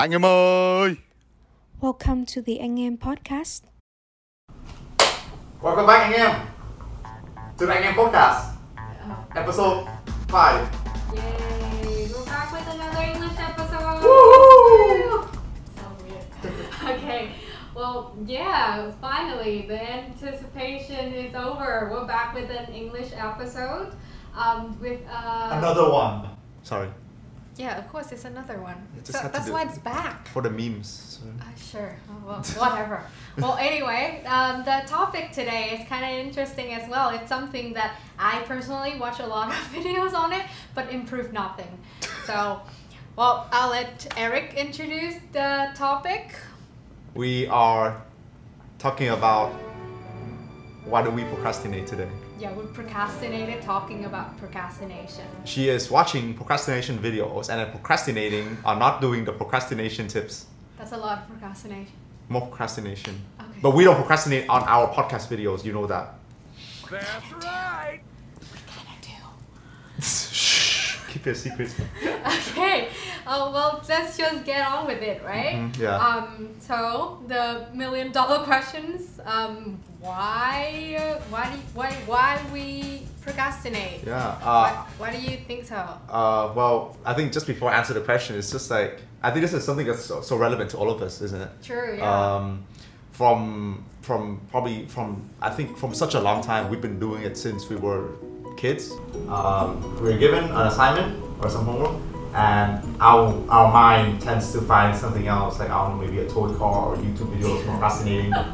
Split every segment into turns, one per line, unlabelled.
Anh em ơi!
Welcome to the Anh Em Podcast.
Welcome back anh em to the Anh em Podcast episode 5
Yay! We're back with another English episode.
Woo!
So weird. okay. Well, yeah. Finally, the anticipation is over. We're back with an English episode. Um, with uh.
Another one Sorry
Yeah, of course, it's another one. So that's why it's back.
for the memes
Uh, sure. Oh, well, whatever. well, anyway, um, the topic today is kind of interesting as well. It's something that I personally watch a lot of videos on it, but improve nothing. So, well, I'll let Eric introduce the topic.
We are talking about why do we procrastinate today
Yeah, we procrastinated talking about procrastination.
She is watching procrastination videos and then procrastinating or not doing the procrastination tips
That's a lot of procrastination.
more procrastination
Okay.
but we don't procrastinate on our podcast videos you know that
That's right.
Keep it a secret
okay. Oh well, let's just get on with it, right?
Mhm, yeah.
Um. So the million dollar questions. Um. Why? uh, Why do? Why? Why we procrastinate?
yeah uh,
why, why do you think so?
Uh, well, I think just before I answer the question, it's just like I think this is something that's so, so relevant to all of us, isn't it?
True. Yeah.
Um, from from probably from I think from such a long time, we've been doing it since we were kids. Um, we're given an assignment or some homework, and our our mind tends to find something else, like I don't know, maybe a toy car or YouTube videos more fascinating. I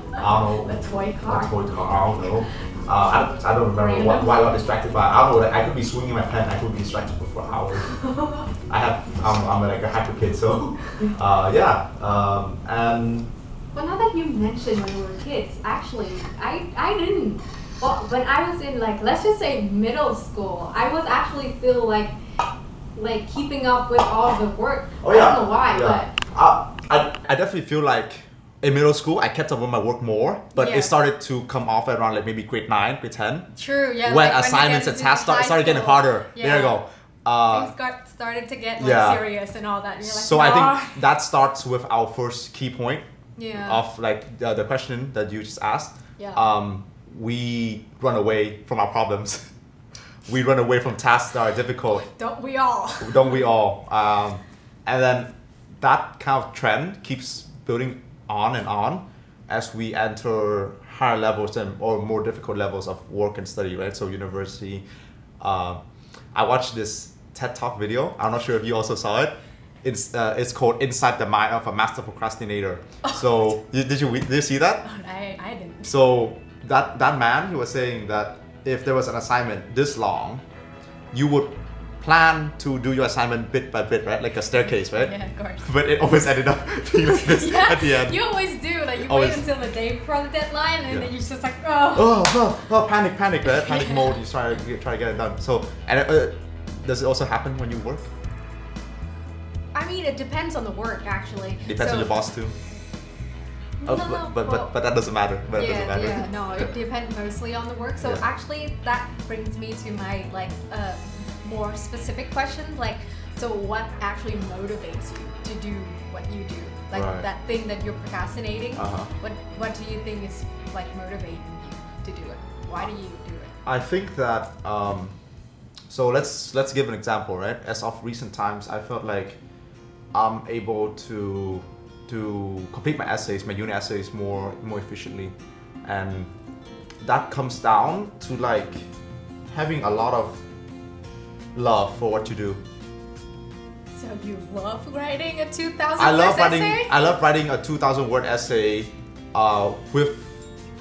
don't know.
a toy car.
A toy car, I don't know. Uh, I, I don't remember what, why I got distracted by. I don't know. I could be swinging my pen. I could be distracted for, hours. I have. I'm, I'm like a hyper kid, so uh, yeah. Um, and
Well, now that you mentioned when we were kids, actually, I I didn't. Well, when I was in like let's just say middle school, I was actually still like like keeping up with all the work.
oh yeah.
I don't know why,
yeah. I, I I definitely feel like in middle school I kept up with my work more, but
Yeah.
it started to come off around like maybe grade nine, grade ten,
but true, yeah.
when
like
assignments
get
and tasks start, started getting harder. There you go. Uh,
Things got started to get like
yeah.
serious and all that. And you're like,
so I
"Ah."
think that starts with our first key point
yeah.
of like the, the question that you just asked.
Yeah.
Um, we run away from our problems. we run away from tasks that are difficult.
Don't we all?
Don't we all? Um, and then that kind of trend keeps building on and on as we enter higher levels and or more difficult levels of work and study, right? So university. Uh, I watched this TED Talk video. I'm not sure if you also saw it. It's uh, it's called Inside the Mind of a Master Procrastinator. So you- did you did you see that?
I, I didn't.
So that that man he was saying that if there was an assignment this long, you would plan to do your assignment bit by bit, right? Like a staircase, right?
Yeah, of course.
But it always ended up being like this
Yeah,
at the end.
you always do. Like you
Always.
wait until the day before the deadline, and
Yeah.
then you're just like, oh.
oh, oh, oh, panic, panic, right? Panic mode. You try to try to get it done. So and uh, does it also happen when you work?
I mean, it depends on the work, actually.
Depends on
So-
your boss too.
No,
Oh,
no,
but, but, but but that doesn't matter. But it doesn't
yeah,
matter.
yeah, no, it depends mostly on the work. So
Yeah.
actually, that brings me to my like uh, more specific question. Like, so what actually motivates you to do what you do? Like
Right.
that thing that you're procrastinating.
Uh-huh.
What What do you think is like motivating you to do it? Why do you do it?
I think that um, so let's let's give an example, right? As of recent times, I felt like I'm able to to complete my essays, my uni essays more more efficiently, and that comes down to like having a lot of love for what you do.
So you love writing a two thousand
I love writing.
essay?
I love writing a two thousand word essay, uh, with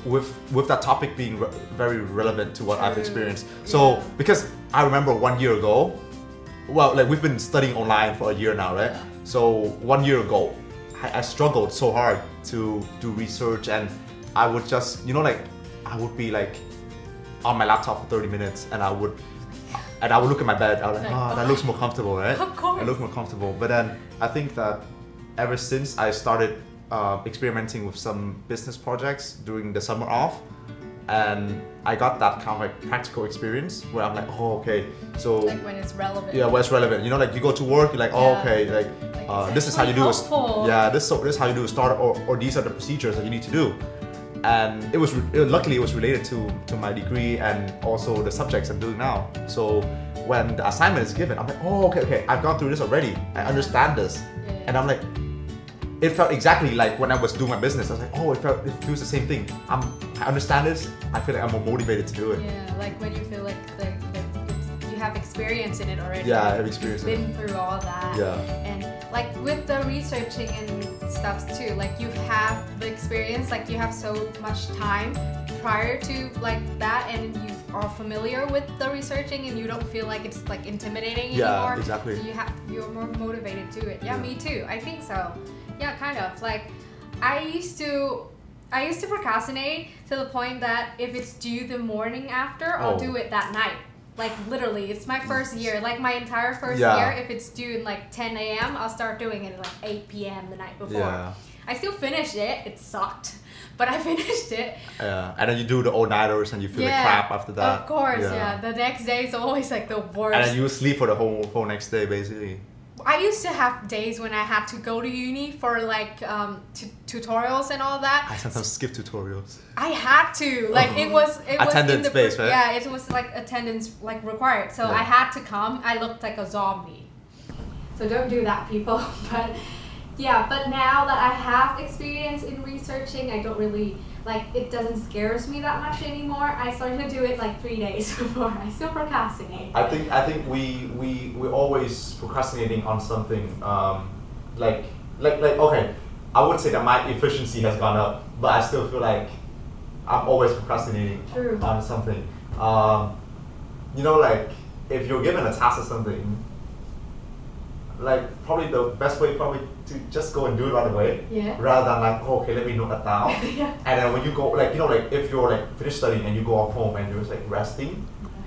with with that topic being re- very relevant to what I've experienced. So
Yeah.
because I remember one year ago, well, like we've been studying online for a year now, right?
Yeah.
So one year ago, I, struggled so hard to do research, and I would just, you know, like I would be like on my laptop for thirty minutes, and I would. And I would look at my bed. I was like,
Like,
oh, that looks more comfortable, right?
Of course.
It looks more comfortable. But then I think that ever since I started uh, experimenting with some business projects during the summer off, and I got that kind of like practical experience where I'm like, oh, okay, so
Like when it's relevant.
yeah, what's relevant? You know, like you go to work, you're like, oh,
Yeah.
okay, like
Like
uh, this is how you
actually
do
helpful.
a yeah this so this is how you do a startup or, or these are the procedures that you need to do and it was it- luckily it was related to to my degree and also the subjects i'm doing now so when the assignment is given i'm like oh okay okay i've gone through this already i understand this
Yeah.
and i'm like it felt exactly like when i was doing my business i was like oh it felt it feels the same thing i'm i understand this i feel like i'm more motivated to do it
Yeah, like when you feel like like, like you have experience in it already.
Yeah, I have experience in
You've been through all that.
Yeah.
And like with the researching and stuff too, like you have the experience, like you have so much time prior to like that, and you are familiar with the researching, and you don't feel like it's like intimidating
Yeah,
anymore.
exactly.
You have you're more motivated to it. Yeah,
Yeah.
me too. I think so. Yeah, kind of. Like I used to. I used to procrastinate to the point that if it's due the morning after, I'll
Oh.
do it that night. Like literally, it's my first year. Like my entire first
Yeah.
year, if it's due in like 10 a.m., I'll start doing it at like 8 p.m. the night before.
Yeah.
I still finished it. It sucked, but I finished it.
yeah and then you do the all-nighters and you feel like crap after that
Of course, yeah. The next day is always like the worst.
and then you sleep for the whole whole next day basically
I used to have days when I had to go to uni for like um, t- tutorials and all that.
I sometimes skip tutorials.
I had to like it was it was in
Attendance
the
based, right?
yeah it was like attendance like required so
Yeah.
I had to come I looked like a zombie so don't do that people but yeah but now that I have experience in researching I don't really like it doesn't scares me that much anymore I started to do it like three days before I still procrastinate
I think I think we we we're always procrastinating on something. Um, like like like okay, I would say that my efficiency has gone up, but I still feel like I'm always procrastinating
True.
on something. Um, you know, like if you're given a task or something, like probably the best way probably to just go and do it right away.
Yeah.
Rather than like, oh, okay, let me note that down.
Yeah.
And then when you go, like you know, like if you're like finished studying and you go off home and you're just like resting,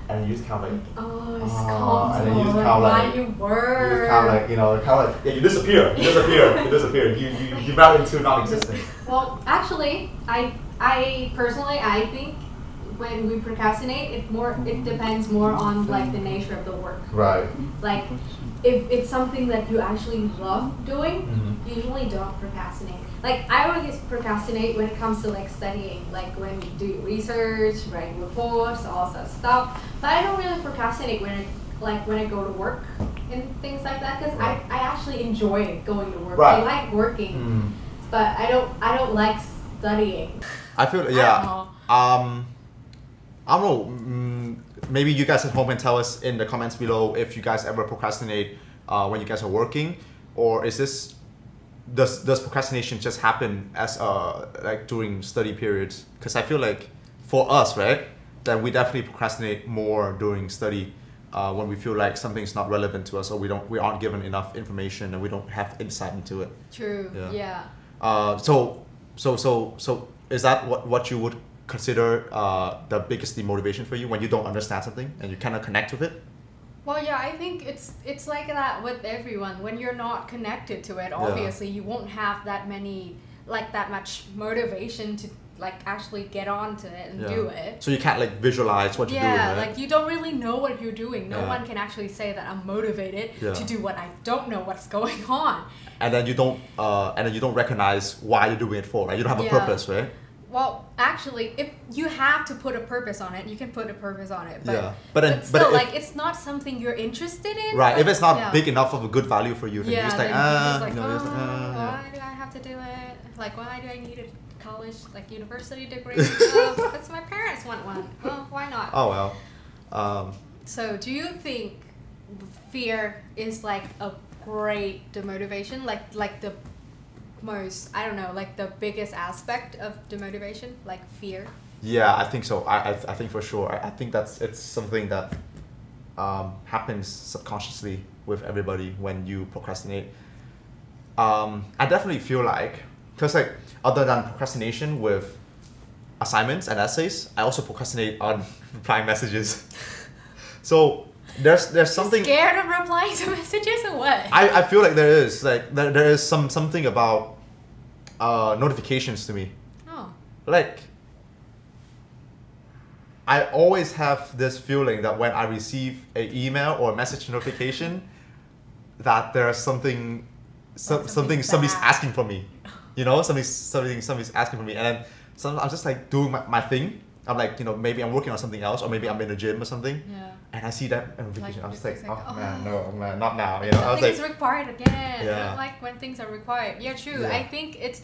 and you just kind of like
oh it's
Ah, and then you just kinda like-
you
you
work
just kind of like you know, kind of like yeah, you disappear, you disappear, you disappear. You you you melt into non-existence.
Well, actually, I I personally I think when we procrastinate, it more it depends more on like the nature of the work.
Right.
Like if it's something that you actually love doing,
Mhm.
you usually don't procrastinate. Like I always procrastinate when it comes to like studying, like when you do research, writing reports, all that stuff. But I don't really procrastinate when it like when I go to work and things like that because
Right.
I, I actually enjoy going to work.
Right.
I like working
Mm.
but I don't I don't like studying.
I feel
I
yeah.
don't know.
Um, I don't know. Mm, maybe you guys at home can tell us in the comments below if you guys ever procrastinate uh, when you guys are working, or is this does does procrastination just happen as uh like during study periods? Because I feel like for us, right, that we definitely procrastinate more during study. Uh, when we feel like something's not relevant to us or we don't we aren't given enough information and we don't have insight into it
True.
Yeah.
Yeah.
uh, so, so, so, so, is that what, what you would consider uh, the biggest demotivation for you when you don't understand something and you cannot connect with it?
Well, yeah, I think it's it's like that with everyone. When you're not connected to it, obviously you won't have that many like that much motivation to like actually get onto it and do it.
So you can't like visualize what you're
yeah,
doing, right?
like you don't really know what you're doing. No
Yeah.
one can actually say that I'm motivated
Yeah.
to do what I don't know what's going on.
and then you don't, uh, and then you don't recognize why you're doing it for, right? You don't have a
Yeah.
purpose, right?
Well, actually, if you have to put a purpose on it, you can put a purpose on it. But,
Yeah. But
but still,
but if-
like it's not something you're interested in.
Right. If it's not
yeah.
big enough of a good value for you, then
yeah,
you're just like, ah,
like,
you know, just like,
"Oh,
ah,
why do I have to do it? Like, why do I need a college, like university degree? well, that's my parents want one. Well, why not?
oh well. Um,
So, do you think fear is like a great demotivation? Like, like the most, I don't know, like the biggest aspect of demotivation, like fear.
Yeah, I think so. I, I, I think for sure. I, I think that's it's something that um, happens subconsciously with everybody when you procrastinate. Um, I definitely feel like because like other than procrastination with assignments and essays, I also procrastinate on replying messages. so there's there's something
Scared of replying to messages or what?
I, I feel like there is like there, there is some something about uh, notifications to me
oh,
like I always have this feeling that when I receive an email or a message notification, that there's something some, something
something
somebody's asking for me. You know, somebody's something somebody's asking for me, and then sometimes I'm just like doing my, my thing. I'm like, you know, maybe I'm working on something else, or maybe I'm in the gym or something,
Yeah.
and I see that notification.
Like,
I was
it's
like,
just
oh, man,
oh.
no, man, not now. You know, I was
Something is required again.
Yeah.
I don't like when things are required. Yeah, true.
Yeah.
I think it's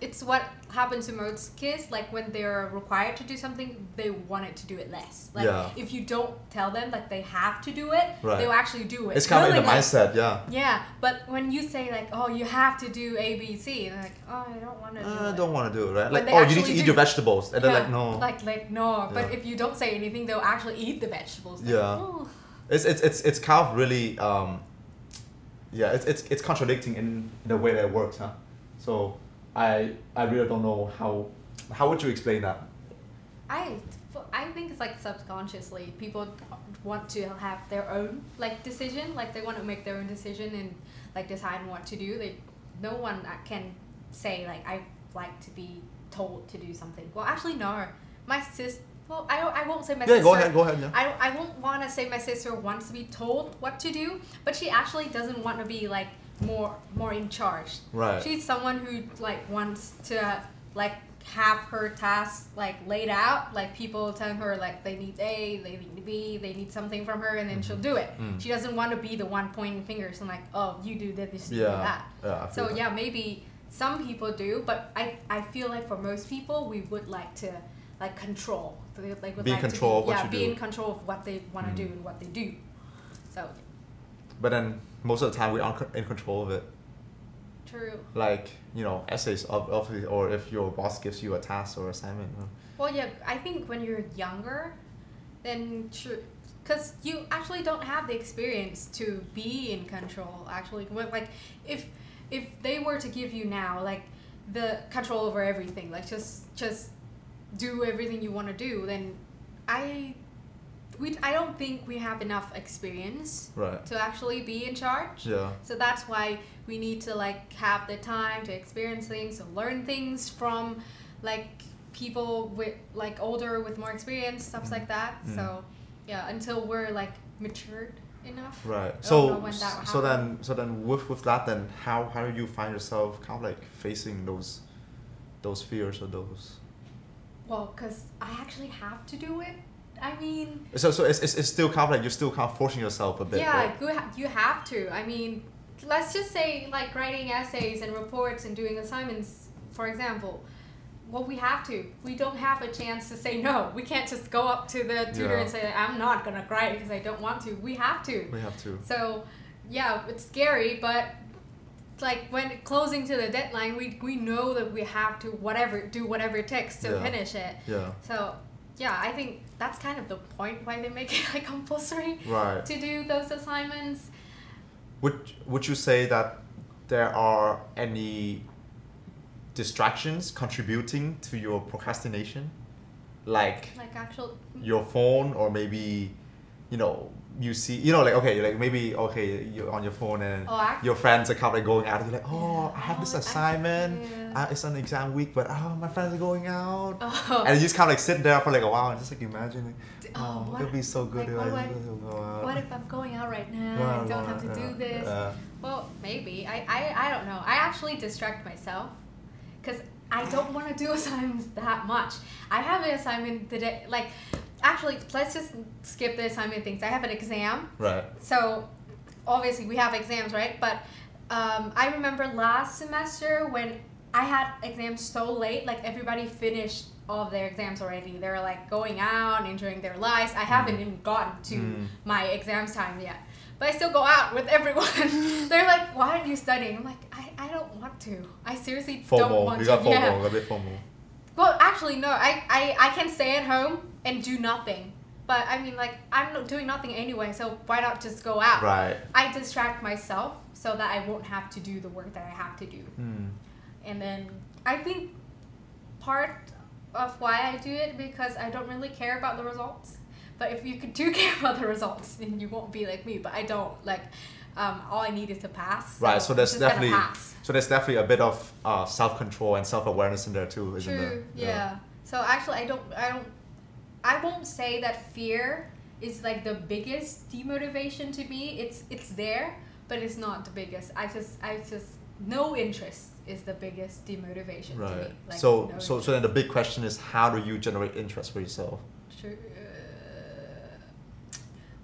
it's what happens to most kids. Like when they're required to do something, they want it to do it less. Like
Yeah.
if you don't tell them like they have to do it,
Right.
they'll actually do it.
it's kind of in the mindset, yeah.
Yeah, but when you say like, oh, you have to do A, B, C, they're like, oh, I don't want to do
Uh,
it.
don't want to do it, right?
When
Like, oh, you need to eat
do.
your vegetables, and they're like, no.
Like, like no. But
Yeah.
if you don't say anything, they'll actually eat the vegetables. Like,
Yeah.
"Oh."
it's, it's, it's, it's kind of really, um, yeah, it's, it's, it's contradicting in the way that it works, huh? So I, I really don't know how, how would you explain that?
I, I think it's like subconsciously people want to have their own like decision, like they want to make their own decision and like decide what to do. They, no one uh, can say like I like to be told to do something. Well, actually, no. My sis, well, I, I won't say my
yeah,
sister.
go ahead, go ahead, yeah.
I, I won't want to say my sister wants to be told what to do, but she actually doesn't want to be like more more in charge.
Right.
She's someone who like wants to like have her tasks like laid out, like people telling her like they need A, they need B, they need something from her, and then she'll do it.
Mm.
She doesn't want to be the one pointing fingers and like, oh, you do this, you do that.
yeah.
So
that.
yeah, maybe some people do, but I, I feel like for most people we would like to like control. They, like would
Be in
like
control
to
of
be,
what
yeah, be
do.
in control of what they want to
Mm.
do and what they do. So
But then most of the time we aren't in control of it.
true.
Like, you know, essays, ob- obviously, or if your boss gives you a task or assignment. uh,
Well, yeah, I think when you're younger, then true, because you actually don't have the experience to be in control. Actually, like if if they were to give you now like the control over everything, like just just do everything you want to do, then I we I don't think we have enough experience
Right.
to actually be in charge.
Yeah.
So that's why we need to like have the time to experience things, to learn things from like people with like older with more experience, stuff
Mm.
like that.
Mm.
So yeah, until we're like matured enough.
Right. So
know when that
so then so then with with that then how how do you find yourself kind of like facing those those fears or those
Well, because I actually have to do it. I mean,
so so it's, it's, it's still kind of like you're still kind of forcing yourself a bit.
yeah,
right?
you, ha- you have to. I mean, let's just say like writing essays and reports and doing assignments, for example. Well, we have to. We don't have a chance to say no. We can't just go up to the tutor
Yeah.
and say, I'm not going to write because I don't want to. We have to.
We have to.
So, yeah, it's scary, but like when closing to the deadline, we, we know that we have to whatever do whatever it takes to
Yeah.
finish it.
Yeah.
So, yeah, I think that's kind of the point why they make it like compulsory
Right.
to do those assignments.
Would would you say that there are any distractions contributing to your procrastination? Like
Like actual
your phone or maybe you know you see you know like okay like maybe okay you're on your phone and
Oh,
your friends are kind of like going out you're like oh i have
Oh,
this assignment
yeah.
uh, it's an exam week but oh my friends are going out
Oh.
and you just kind of like sit there for like a while and just like imagine like,
Oh,
oh,
what-
it'd be so good
like,
if
what
I
do I-
just go out.
what if I'm going out right now? I don't have to
out,
do this.
yeah.
Well, maybe. I, I, I don't know. I actually distract myself because I don't want to do assignments that much. I have an assignment today. Like, actually, let's just skip the assignment things. I have an exam.
right
So, obviously, we have exams, right? But um, I remember last semester when I had exams so late, like everybody finished all of their exams already. They were like going out, enjoying their lives. I haven't even gotten to
Mm.
my exams time yet. But I still go out with everyone. They're like, why aren't you studying? I'm like, I, I don't want to. I seriously don't
FOMO.
want
You
to.
got FOMO,
Yeah.
a bit FOMO.
Well, actually, no. I, I, I can stay at home and do nothing. But I mean, like, I'm not doing nothing anyway, so why not just go out?
Right.
I distract myself so that I won't have to do the work that I have to do.
Hmm.
And then I think part of why I do it because I don't really care about the results. But if you do care about the results, then you won't be like me. But I don't like. Um, all I need is to pass.
Right, so there's
I'm just gonna
definitely so there's definitely a bit of uh, self control and self awareness in there too, isn't there?
True. Yeah. So actually, I don't. I don't. I won't say that fear is like the biggest demotivation to me. It's it's there, but it's not the biggest. I just I just no interest is the biggest demotivation to me.
Right.
Like,
so
no
so so then the big question is how do you generate interest for yourself?
Sure. Uh,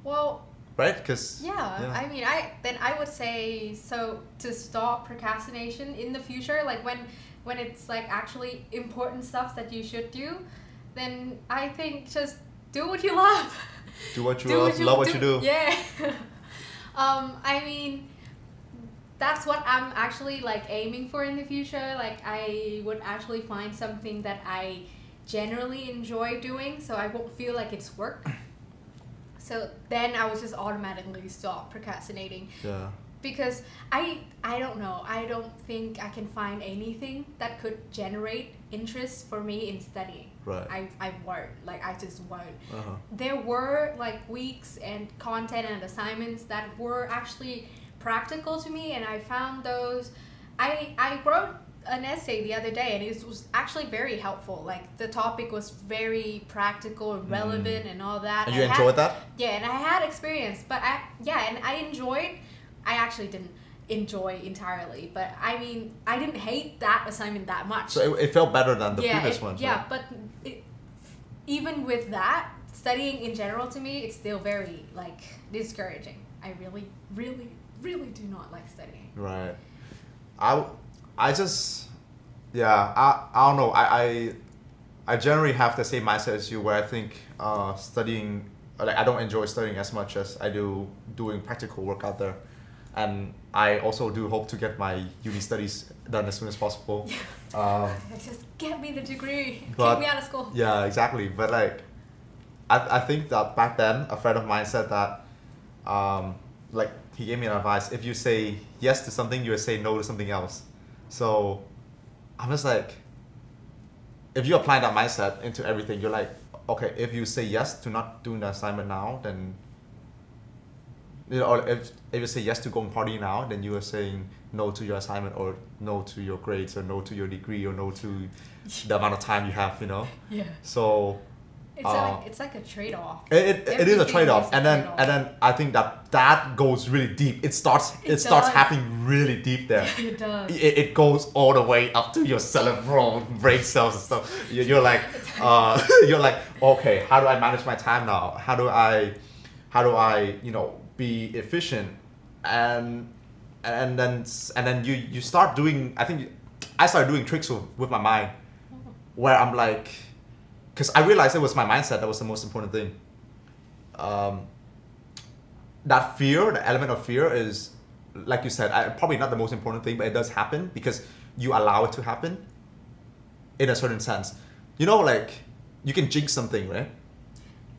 well,
Right? Because
yeah, I mean, I then I would say so to stop procrastination in the future, like when when it's like actually important stuff that you should do, then I think just do what you love.
do what you
Do
love, love what you do.
Yeah. um, I mean, that's what I'm actually like aiming for in the future. Like, I would actually find something that I generally enjoy doing, so I won't feel like it's work. So then I would just automatically stop procrastinating
Yeah.
Because I I don't know I don't think I can find anything that could generate interest for me in studying.
Right.
I, I won't like I just won't
Uh-huh.
there were like weeks and content and assignments that were actually practical to me and i found those i i wrote an essay the other day and it was actually very helpful like the topic was very practical and relevant and all that
Mm. And you
I had-
enjoyed that?
yeah and i had experience but i yeah and i enjoyed i actually didn't enjoy entirely but i mean i didn't hate that assignment that much
So it, it felt better than the
yeah,
previous
it-
ones.
Yeah,
right?
but it, even with that, studying in general to me, it's still very like discouraging. I really, really, really do not like studying.
Right. I, I just, yeah, I, I don't know. I, I, I generally have the same mindset as you where I think uh, studying, like I don't enjoy studying as much as I do doing practical work out there. And I also do hope to get my uni studies done as soon as possible. Um,
Just get me the degree.
But-
me out of school.
Yeah, exactly. But like, I, I think that back then a friend of mine said that, um, like he gave me an advice. If you say yes to something, you will say no to something else. So, I'm just like, if you apply that mindset into everything, you're like, okay, if you say yes to not doing the assignment now, then. You know, or if, if you say yes to going party now, then you are saying no to your assignment or no to your grades or no to your degree or no to the amount of time you have, you know.
Yeah.
So
It's
Uh,
like it's like a trade off.
it, it, it is a trade off, and then
trade-off.
and then I think that that goes really deep. It starts it,
It
starts happening really deep there.
It does.
It, it goes all the way up to your cerebral brain cells and stuff. You- You're like, uh, you're like, okay, how do I manage my time now? How do I, how do I, you know, be efficient? And and then and then you you start doing. I think I started doing tricks with, with my mind, where I'm like, because I realized it was my mindset that was the most important thing. Um, that fear, the element of fear is, like you said, I, probably not the most important thing, but it does happen because you allow it to happen in a certain sense. You know, like you can jinx something, right?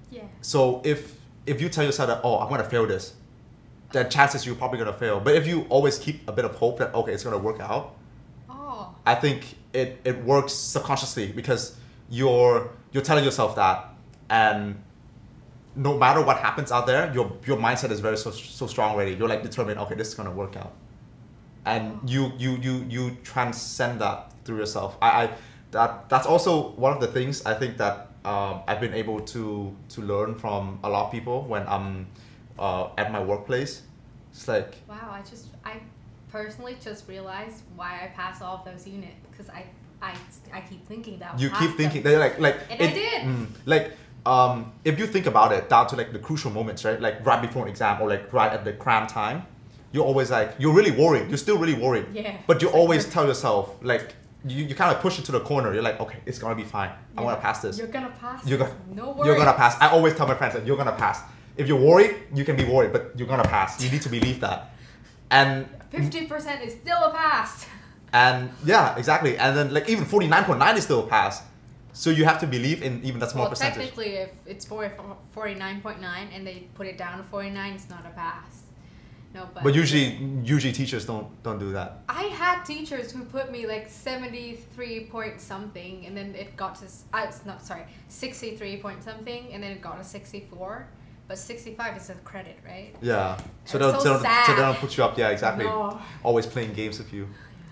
Yeah.
So if if you tell yourself that, oh, I'm gonna fail this, then chances you're probably gonna fail. But if you always keep a bit of hope that okay, it's gonna work out,
Oh.
I think it, it works subconsciously because you're you're telling yourself that and no matter what happens out there, your your mindset is very so, so strong already. You're like determined, okay, this is gonna work out. And oh. you you you you transcend that through yourself. I, I that that's also one of the things I think that um, I've been able to to learn from a lot of people when I'm uh, at my workplace. It's like
Wow. I just I personally just realized why I pass all of those units because I I I keep thinking that.
You keep thinking they're like like
And I did.
mm, like um if you think about it down to like the crucial moments right like right before an exam or like right at the cram time you're always like you're really worried you're still really worried
Yeah.
but you
It's like
always
you're-
tell yourself like you, you kind of push it to the corner. You're like okay it's gonna be fine. I'm gonna pass this.
You're gonna pass.
you're gonna
No worries.
you're gonna pass. I always tell my friends that you're gonna pass. If you're worried you can be worried but you're gonna pass. You need to believe that. And
Fifty percent is still a pass.
and yeah exactly. And then like even 49.9 is still a pass. So you have to believe in even that small
well,
percentage.
technically, if it's 49.9 and they put it down to 49, it's not a pass. No, but.
But usually, usually teachers don't don't do that.
I had teachers who put me like 73 point something, and then it got to. Uh, it's not, sorry, 63 point something, and then it got to 64. But 65 is a credit, right?
Yeah. So they'll,
so
so, they'll- so they don't put you up. Yeah, exactly.
No.
Always playing games with you.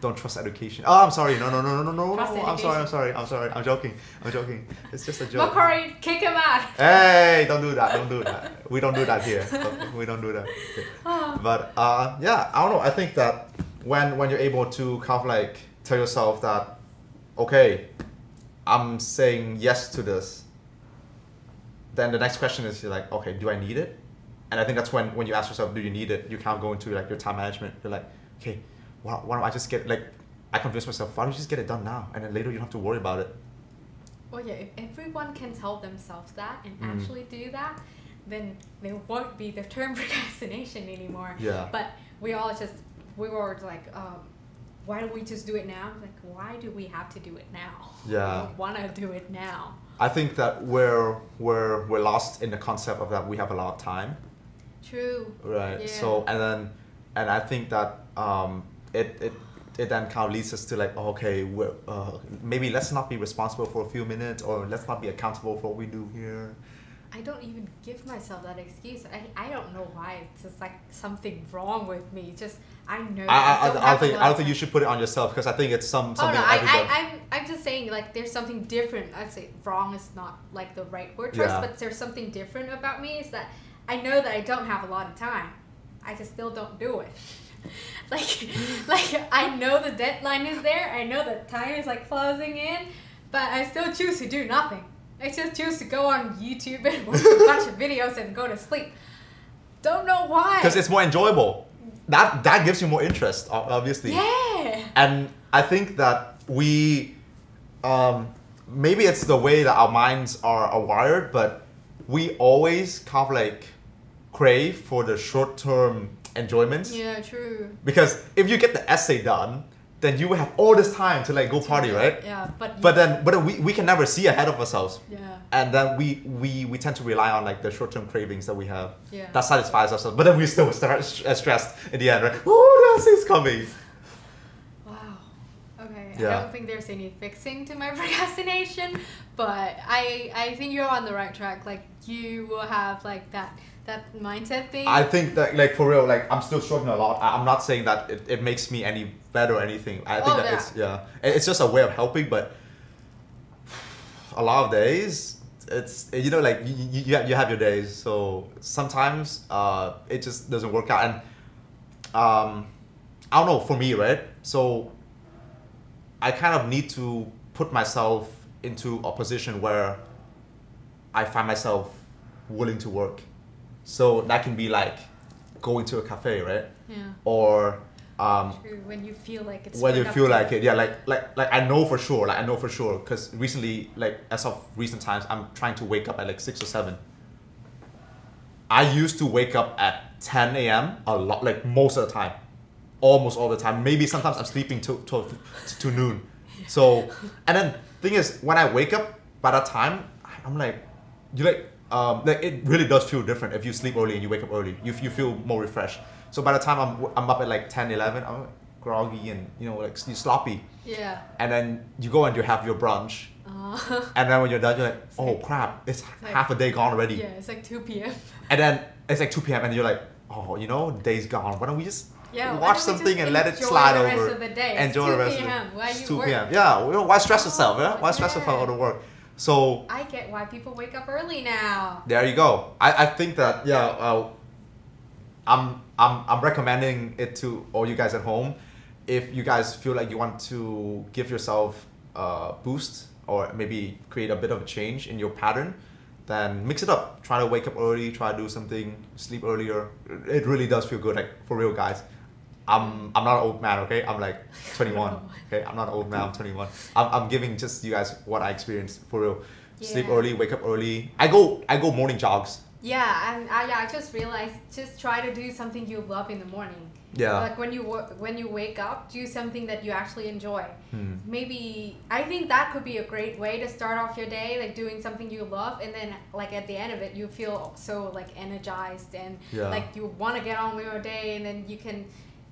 Don't trust education. Oh, I'm sorry. No, no, no, no, no, no. I'm sorry. I'm sorry. I'm sorry. I'm joking. I'm joking. It's just a joke.
Macquarie, kick him out.
Hey, don't do that. Don't do that. We don't do that here. We don't do that. Okay. But uh, yeah, I don't know. I think that when when you're able to kind of like tell yourself that, okay, I'm saying yes to this. Then the next question is you're like, okay, do I need it? And I think that's when when you ask yourself, do you need it? You kind of go into like your time management. You're like, okay, why, why don't I just get like, I convince myself, why don't you just get it done now, and then later you don't have to worry about it.
Well, yeah, if everyone can tell themselves that and
Mm.
actually do that, then there won't be the term procrastination anymore.
Yeah.
But we all just, we were like, um, why don't we just do it now? Like, why do we have to do it now?
Yeah.
We want to do it now.
I think that we're we're we're lost in the concept of that we have a lot of time.
True.
Right.
Yeah.
So and then and I think that um, it it it then kind of leads us to like oh, okay uh, maybe let's not be responsible for a few minutes or let's not be accountable for what we do here.
I don't even give myself that excuse. I, I don't know why. It's just like something wrong with me. Just I know.
I, I, I,
don't
I don't think I don't think you should put it on yourself because I think it's some
Oh
something
no, I. I, I'm, I'm just saying like there's something different. I'd say wrong is not like the right word choice,
Yeah.
but there's something different about me is that I know that I don't have a lot of time. I just still don't do it. like, like I know the deadline is there. I know the time is like closing in, but I still choose to do nothing. I just choose to go on YouTube and watch a bunch of videos and go to sleep. Don't know why.
because it's more enjoyable. That that gives you more interest, obviously.
yeah.
And I think that we, um, maybe it's the way that our minds are, are wired, but we always kind of like crave for the short term enjoyments.
Yeah, true.
Because if you get the essay done, then you will have all this time to like go party, right?
Yeah, but
But then, but we, we can never see ahead of ourselves.
yeah.
And then we, we, we tend to rely on like the short term cravings that we have.
Yeah.
That satisfies ourselves. But then we still start st- uh, stressed in the end, right? Oh, the essay's coming.
Wow. Okay.
Yeah.
I don't think there's any fixing to my procrastination, but I I think you're on the right track. Like you will have like that that mindset thing.
I think that like for real, like I'm still struggling a lot. I- I'm not saying that it, it makes me any better or anything. I think
Oh,
that
yeah.
it's yeah, It- it's just a way of helping. But a lot of days, it's you know like you, you, you have you have your days. So sometimes uh, it just doesn't work out. And um, I don't know for me, right? So I kind of need to put myself into a position where I find myself willing to work. So that can be like going to a cafe, right?
yeah.
Or um,
True. When you feel like it's
when you feel like it, yeah, like like like I know for sure, like I know for sure, because recently, like as of recent times, I'm trying to wake up at like six or seven. I used to wake up at 10 a.m. a lot, like most of the time, almost all the time. Maybe sometimes I'm sleeping till till to noon. So and then thing is, when I wake up by that time, I'm like, you like um like it really does feel different if you sleep early and you wake up early. You you feel more refreshed. So by the time I'm I'm up at like 10, 11, I'm groggy and you know like you sloppy.
Yeah.
And then you go and you have your brunch.
Uh,
And then when you're done, you're like, oh
like-
crap, it's
like-
half a day gone already.
yeah. It's like 2 p.m.
And then it's like 2 p.m. and you're like, oh, you know, day's gone. Why don't we just
Yeah.
watch something and let it slide over. enjoy the?
Rest of the day.
Enjoy
2
the rest of
p.m.
it.
Why you
2
work?
p.m. Yeah, you know, why stress yourself? Yeah? Why stress yourself
yeah.
out of work? So
I get why people wake up early now.
there you go. I, I think that yeah, uh, I'm I'm I'm recommending it to all you guys at home. If you guys feel like you want to give yourself a boost or maybe create a bit of a change in your pattern, then mix it up. Try to wake up early. Try to do something. Sleep earlier. It really does feel good. Like for real, guys. I'm I'm not an old man. Okay, I'm like 21. Okay, I'm not an old man. I'm 21. I'm, I'm giving just you guys what I experienced for real. Sleep early, wake up early. I go I go morning jogs.
Yeah, and I, yeah, I just realized just try to do something you love in the morning.
Yeah.
Like when you wo- when you wake up, do something that you actually enjoy.
Hmm.
Maybe I think that could be a great way to start off your day, like doing something you love, and then like at the end of it, you feel so like energized and
Yeah.
like you want to get on with your day, and then you can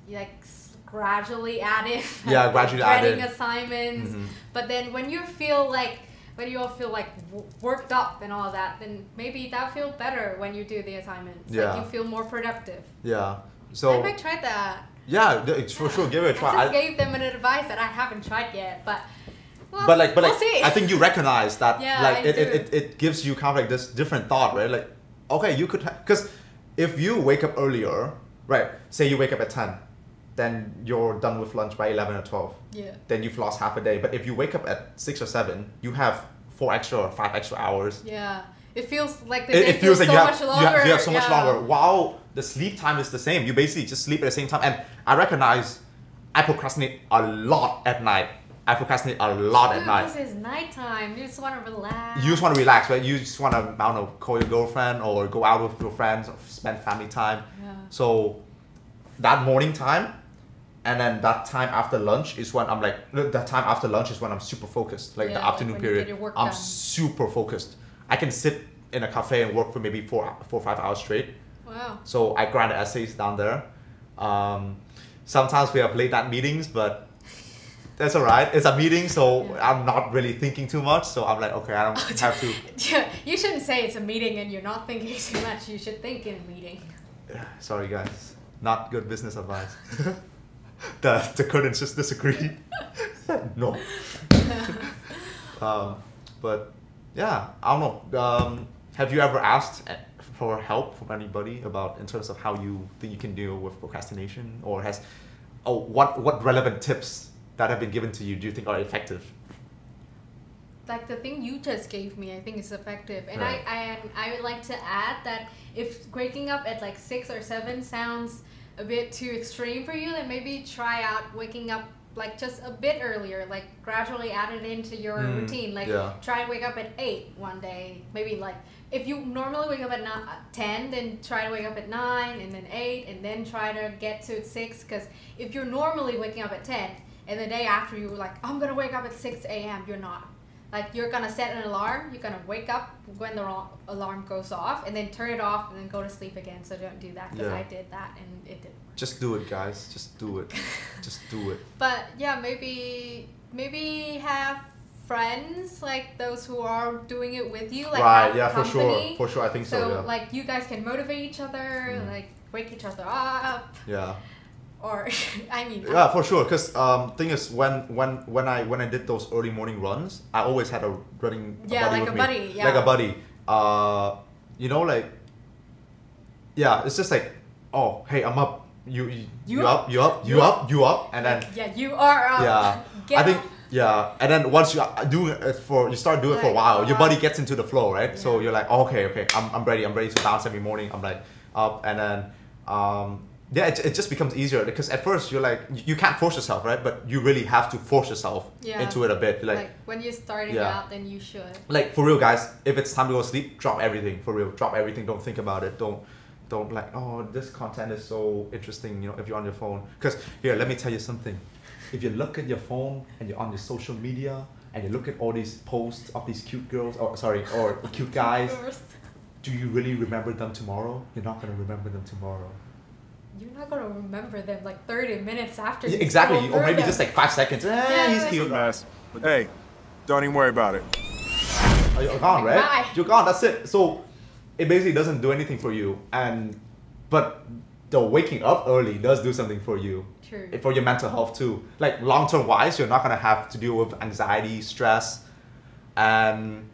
like gradually add in.
Yeah, gradually add
grading
in.
assignments.
Mhm.
But then when you feel like when you all feel like worked up and all that, then maybe that feel better when you do the assignments.
Yeah.
Like you feel more productive.
Yeah. So I
might try that.
yeah, it's for sure give it a try.
just
I-
gave them an advice that I haven't tried yet, but well,
but like but
we'll
like
see.
I think you recognize that
Yeah,
like
I
it, it,
do.
it, it gives you kind of like this different thought, right? Like okay, you could because if you wake up earlier, right? Say you wake up at 10 then you're done with lunch by 11 or 12
Yeah.
then you've lost half a day but if you wake up at 6 or 7 you have four extra or five extra hours
Yeah. It feels like the
it,
day
it feels like
so
you have,
much
you
longer.
have you have so much
yeah.
longer while the sleep time is the same you basically just sleep at the same time and i recognize i procrastinate a lot at night i procrastinate a lot at night
This is nighttime. You just want to relax.
you just want to relax, right? You just want to, I don't know, call your girlfriend or go out with your friends or spend family time.
Yeah.
So that morning time and then that time after lunch is when I'm like, that time after lunch is when I'm super focused. Like
Yeah,
the afternoon
get
period, I'm
done.
super focused. I can sit in a cafe and work for maybe four, four five hours straight.
Wow.
So I grind essays down there. Um, sometimes we have late night meetings, but that's alright. It's a meeting, so
Yeah.
I'm not really thinking too much. So I'm like, okay, I don't have to.
Yeah, you shouldn't say it's a meeting and you're not thinking too much. You should think in a meeting.
Sorry, guys. Not good business advice. the the curtains just disagree. no. um, but yeah, I don't know. Um, have you ever asked eh, for help from anybody about in terms of how you think you can deal with procrastination, or has oh what what relevant tips that have been given to you do you think are effective?
like the thing you just gave me, I think is effective. And
Right.
I, I I would like to add that if waking up at like six or seven sounds a bit too extreme for you, then maybe try out waking up like just a bit earlier, like gradually add it into your
Mm,
routine. Like
yeah.
try and wake up at eight one day. Maybe like if you normally wake up at ni- ten, then try to wake up at nine, and then eight, and then try to get to six. Because if you're normally waking up at ten, and the day after you were like, I'm gonna wake up at six a.m., you're not. Like you're gonna set an alarm. You're gonna wake up when the alarm goes off, and then turn it off, and then go to sleep again. So don't do that because
Yeah.
I did that and it didn't. work.
Just do it, guys. Just do it. Just do it.
But yeah, maybe maybe have friends like those who are doing it with you, like
right. Yeah. For sure. For sure. I think so.
So
yeah.
like you guys can motivate each other,
Mm.
like wake each other up,
yeah.
Or I mean,
Yeah, for sure. Cause um, thing is, when when when I when I did those early morning runs, I always had a running a
Yeah,
buddy
like
with
a
me.
buddy, yeah.
Like a buddy. Uh, you know, like. Yeah, it's just like, oh, hey, I'm up. You you,
You
you up? You up? You up? You up? And then
yeah, you are up.
yeah,
Get
I think
up.
yeah, and then once you uh, do it for you start doing it for a
Like,
while, your
uh,
body gets into the flow, right? So you're like, oh, okay, okay, I'm, I'm ready, I'm ready to bounce every morning. I'm like up, and then um, yeah, it, it just becomes easier because at first you're like you, can't force yourself, right? But you really have to force yourself
Yeah.
into it a bit,
Like,
like.
when you're starting
Yeah.
out, then you should.
like for real guys if it's time to go to sleep drop everything for real drop everything don't think about it don't don't like oh this content is so interesting you know if you're on your phone because here let me tell you something if you look at your phone and you're on your social media and you look at all these posts of these cute girls or sorry or cute guys do you really remember them tomorrow you're not going to remember them tomorrow
you're not gonna remember them like 30 minutes after.
Yeah, exactly
scroll
or maybe
them.
just like five seconds eh,
Yeah,
he's
like-
cute
Mess. But hey, don't even worry about it.
Oh, you're gone, right?
Bye.
You're gone. That's it. So it basically doesn't do anything for you, and but the waking up early does do something for you,
True.
for your mental health too. Like long term wise, you're not gonna have to deal with anxiety, stress, and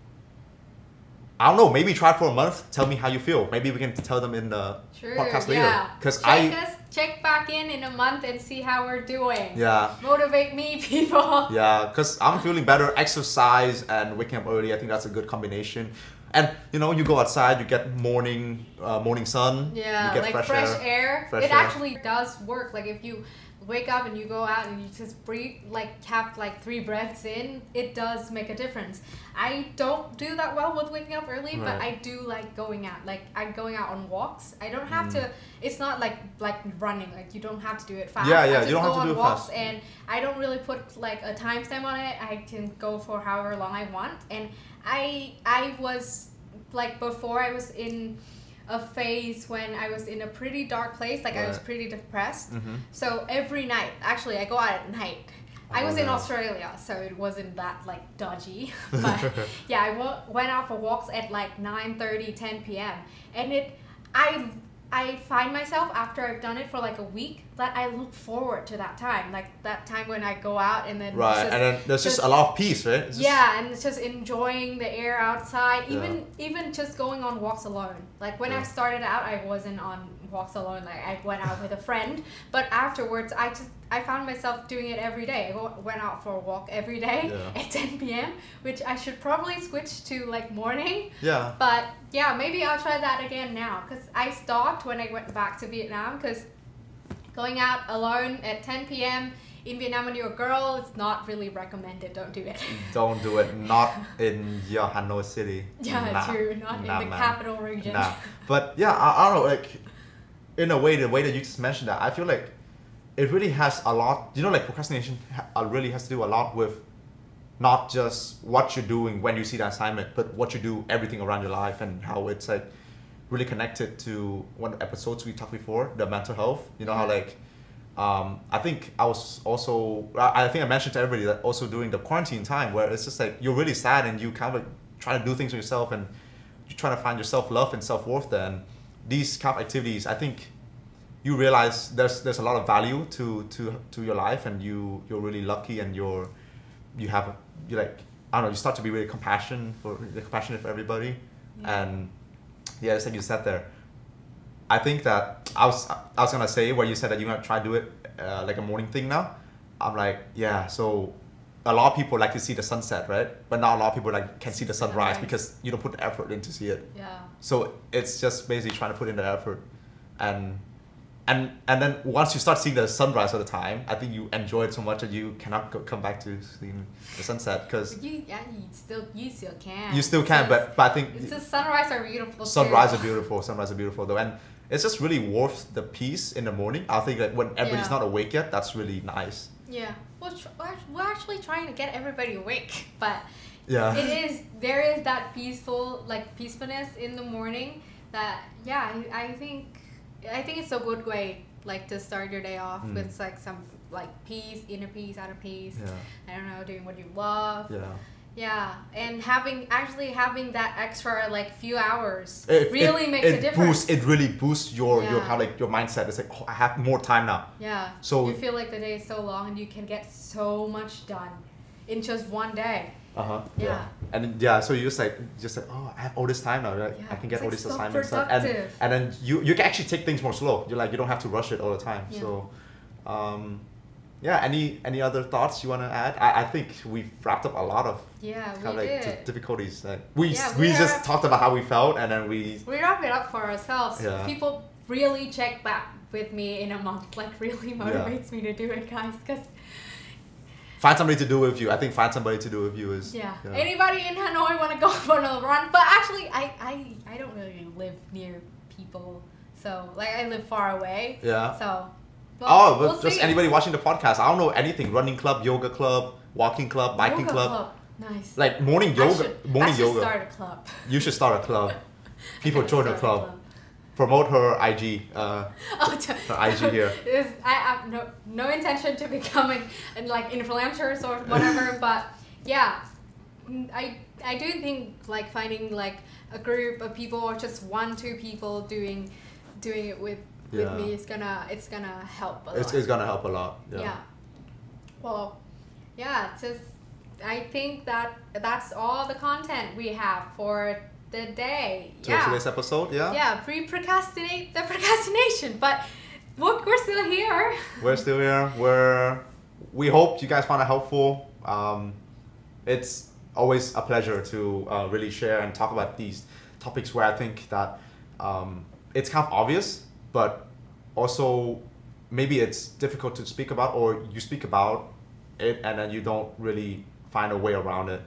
I don't know. Maybe try for a month. Tell me how you feel. Maybe we can tell them in the
True.
podcast later.
yeah.
Because
check
I
us, check back in in a month and see how we're doing.
yeah.
Motivate me, people.
Yeah, because I'm feeling better. Exercise and waking up early, I think that's a good combination. And you know, you go outside, you get morning, uh, morning sun.
Yeah,
you get
like fresh, air.
Fresh
it
air.
actually does work. Like if you wake up and you go out and you just breathe, like have like three breaths in, it does make a difference. I don't do that well with waking up early, but I do like going out. Like I'm going out on walks. I don't have
Mm.
to. It's not like like running. Like you don't have to do it fast.
Yeah,
I
yeah,
just
you don't
go
have to
on
do it
walks
fast.
and I don't really put like a timestamp on it. I can go for however long I want. And I I was like before I was in a phase when I was in a pretty dark place. Like I was pretty depressed.
hmm
So every night, actually, I go out at night. I
Oh,
was in. Australia, so it wasn't that like dodgy. but yeah, I went out for walks at like 9 30, 10 p.m. And it, I, I find myself after I've done it for like a week that I look forward to that time, like that time when I go out and then
Right,
just-
and then there's just,
just-
a lot of peace, right? Just-
yeah, and it's just enjoying the air outside.
Yeah.
Even even just going on walks alone. Like when I started out, I wasn't on walks alone. Like I went out with a friend, but afterwards I just I found myself doing it every day. I went out for a walk every day
Yeah.
at 10 p.m., which I should probably switch to like morning.
Yeah.
But yeah, maybe I'll try that again now because I stopped when I went back to Vietnam because going out alone at 10 p.m. in Vietnam when you're a girl, it's not really recommended. Don't do it.
Don't do it. Not in your Hanoi city.
yeah,
Nah.
true. Not
Nah,
in the
man.
capital region.
Nah. But yeah, I, I don't know. Like, in a way, the way that you just mentioned that, I feel like it really has a lot. You know, like procrastination uh, really has to do a lot with not just what you're doing when you see the assignment, but what you do everything around your life and how it's like really connected to one of the episodes we talked before, the mental health. You know how like. Um, I think I was also. I I think I mentioned to everybody that also during the quarantine time where it's just like you're really sad and you kind of like try to do things for yourself and you're trying to find your self love and self worth. Then these kind of activities, I think you realize there's there's a lot of value to to to your life and you you're really lucky and you're you have you like I don't know you start to be really compassionate for compassionate for everybody
Yeah.
and yeah just like you said there. I think that I was I was gonna say where you said that you're gonna try to do it uh, like a morning thing now. I'm like yeah so a lot of people like to see the sunset right? But not a lot of people like can see the sunrise
Sunrise.
because you don't put the effort in to see it.
Yeah.
so it's just basically trying to put in the effort, and and and then once you start seeing the sunrise all the time, I think you enjoy it so much that you cannot go, come back to seeing the sunset because
you, yeah, you still, you still can.
you still can. But but I think
it's the sunrise are beautiful. too.
sunrise are beautiful. Sunrise are beautiful though, and it's just really worth the peace in the morning. I think that when everybody's
Yeah.
not awake yet, that's really nice.
Yeah. Well, we're act- we're actually trying to get everybody awake, but
Yeah.
it is there is that peaceful like peacefulness in the morning that yeah I, I think I think it's a good way like to start your day off
Mm.
with like some like peace inner peace outer peace
Yeah.
I don't know doing what you love
Yeah.
yeah and having actually having that extra like few hours
It-
really
it,
makes
it
a difference
Boosts, it really boosts your your
Yeah.
how like your mindset. It's like oh, I have more time now.
yeah
So-
you feel like the day is so long and you can get so much done in just one day
Uh huh.
Yeah.
And then, yeah, so you just like just like oh, I have all this time now. Right?
Yeah,
I can get
it's
all
like
these
so
assignments done. and and then you you can actually take things more slow. You're like you don't have to rush it all the time.
Yeah.
So, um, yeah. Any any other thoughts you want to add? I, I think we've wrapped up a lot of
yeah
kind
we
of like
did
di- difficulties. Like we
Yeah,
we,
we
just talked about how we felt, and then we
we wrap it up for ourselves.
Yeah.
People really check back with me in a month. Like really motivates me to do it, guys. Cause
find somebody to do with you. I think find somebody to do with you is
yeah, anybody in Hanoi want to go for a run? But actually, I I I don't really live near people, so like I live far away.
Yeah.
So. well,
oh, but
we'll
just
see.
anybody watching the podcast. I don't know anything. Running club, yoga club, walking club, biking
Yoga
club.
Nice.
Like morning yoga.
should,
morning yoga.
start a club.
You should start a club. People join the
start a
club. Promote her IG. Uh,
Oh, to,
Her IG here.
Is I have no no intention to becoming like influencers or whatever, but yeah, I I do think like finding like a group of people or just one two people doing doing it with with me is gonna it's gonna help a
it's,
lot.
it's gonna help a lot. Yeah.
yeah. Well, yeah, just I think that that's all the content we have for the day.
So
yeah
today's episode, yeah.
yeah, pre-procrastinate the procrastination, but look, we're still here.
We're still here. We're. We hope you guys found it helpful. Um, it's always a pleasure to uh, really share and talk about these topics where I think that um, it's kind of obvious, but also maybe it's difficult to speak about, or you speak about it and then you don't really find a way around it.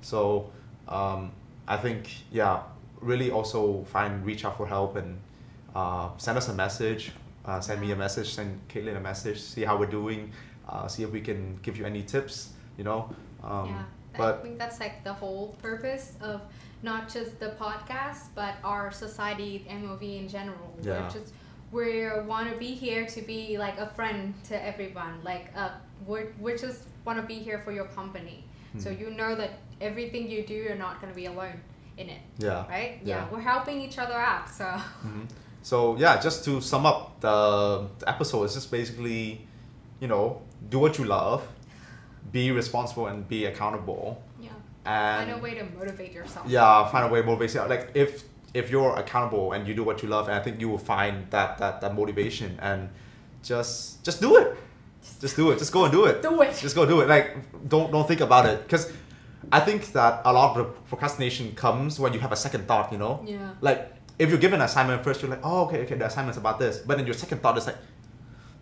So um, I think yeah, really also find reach out for help and uh, send us a message. Uh, send me a message. Send Kaitlyn a message. See how we're doing. Uh, see if we can give you any tips. You know. Um,
yeah, I think that's like the whole purpose of not just the podcast, but our society, MOV in general.
Yeah.
We're just we want to be here to be like a friend to everyone. Like uh, we're we just want to be here for your company, so
Hmm.
you know that everything you do, you're not gonna be alone in it,
yeah.
right?
Yeah.
we're helping each other out. So
Mhm. So yeah, just to sum up the, the episode, it's just basically, you know, do what you love, be responsible and be accountable,
yeah,
and
find a way to motivate yourself.
yeah, find a way to motivate yourself. Like if if you're accountable and you do what you love, and I think you will find that that, that motivation and just just do it. Just do it. Just go and do it.
Do it.
Just go do it. Like don't don't think about it because I think that a lot of procrastination comes when you have a second thought. You know.
Yeah.
Like if you're given an assignment first, you're like, oh okay okay the assignment's about this, but then your second thought is like,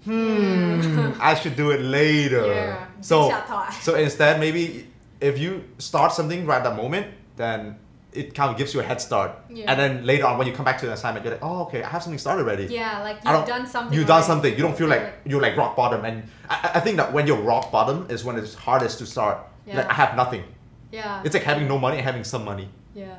hmm, I should do it later.
Yeah.
So
Big shot thought.
so instead maybe if you start something right at that moment, then it kind of gives you a head start.
Yeah.
And then later on when you come back to the assignment, you're like, oh okay, I have something started already.
Yeah, like you've done something.
You've done something. You don't feel like you're like rock bottom. And I, I- I think that when you're rock bottom is when it's hardest to start.
Yeah.
Like I have nothing.
Yeah.
It's like having no money and having some money.
yeah.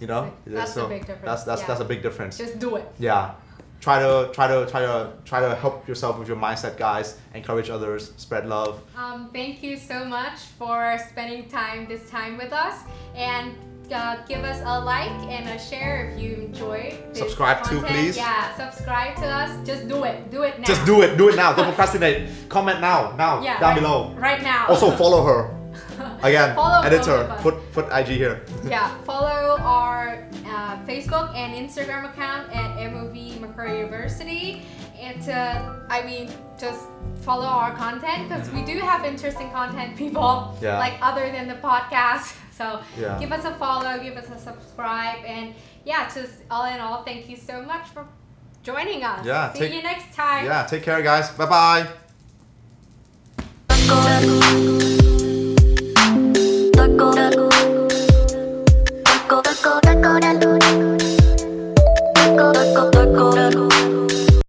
You know?
That's a big difference,
That's that's
yeah.
that's a big difference.
Just do it.
yeah. Try to try to try to try to help yourself with your mindset, guys. Encourage others. Spread love.
Um, thank you so much for spending time this time with us and uh, give us a like and a share if you enjoy
Subscribe too,
content.
please.
Yeah, subscribe to us. Just do it. Do it now.
Just do it. Do it now. Don't procrastinate. Comment now. Now.
Yeah,
down
right,
below.
Right now.
Also follow her. Again,
Follow
editor. Put put IG here.
yeah, follow our uh, Facebook and Instagram account at MOV Macquarie University. And uh, I mean, just follow our content because we do have interesting content, people.
Yeah.
Like other than the podcast. So
Yeah.
give us a follow, give us a subscribe, and yeah, just all in all, thank you so much for joining us.
Yeah,
See
take-
you next time.
Yeah. Take care, guys. Bye bye.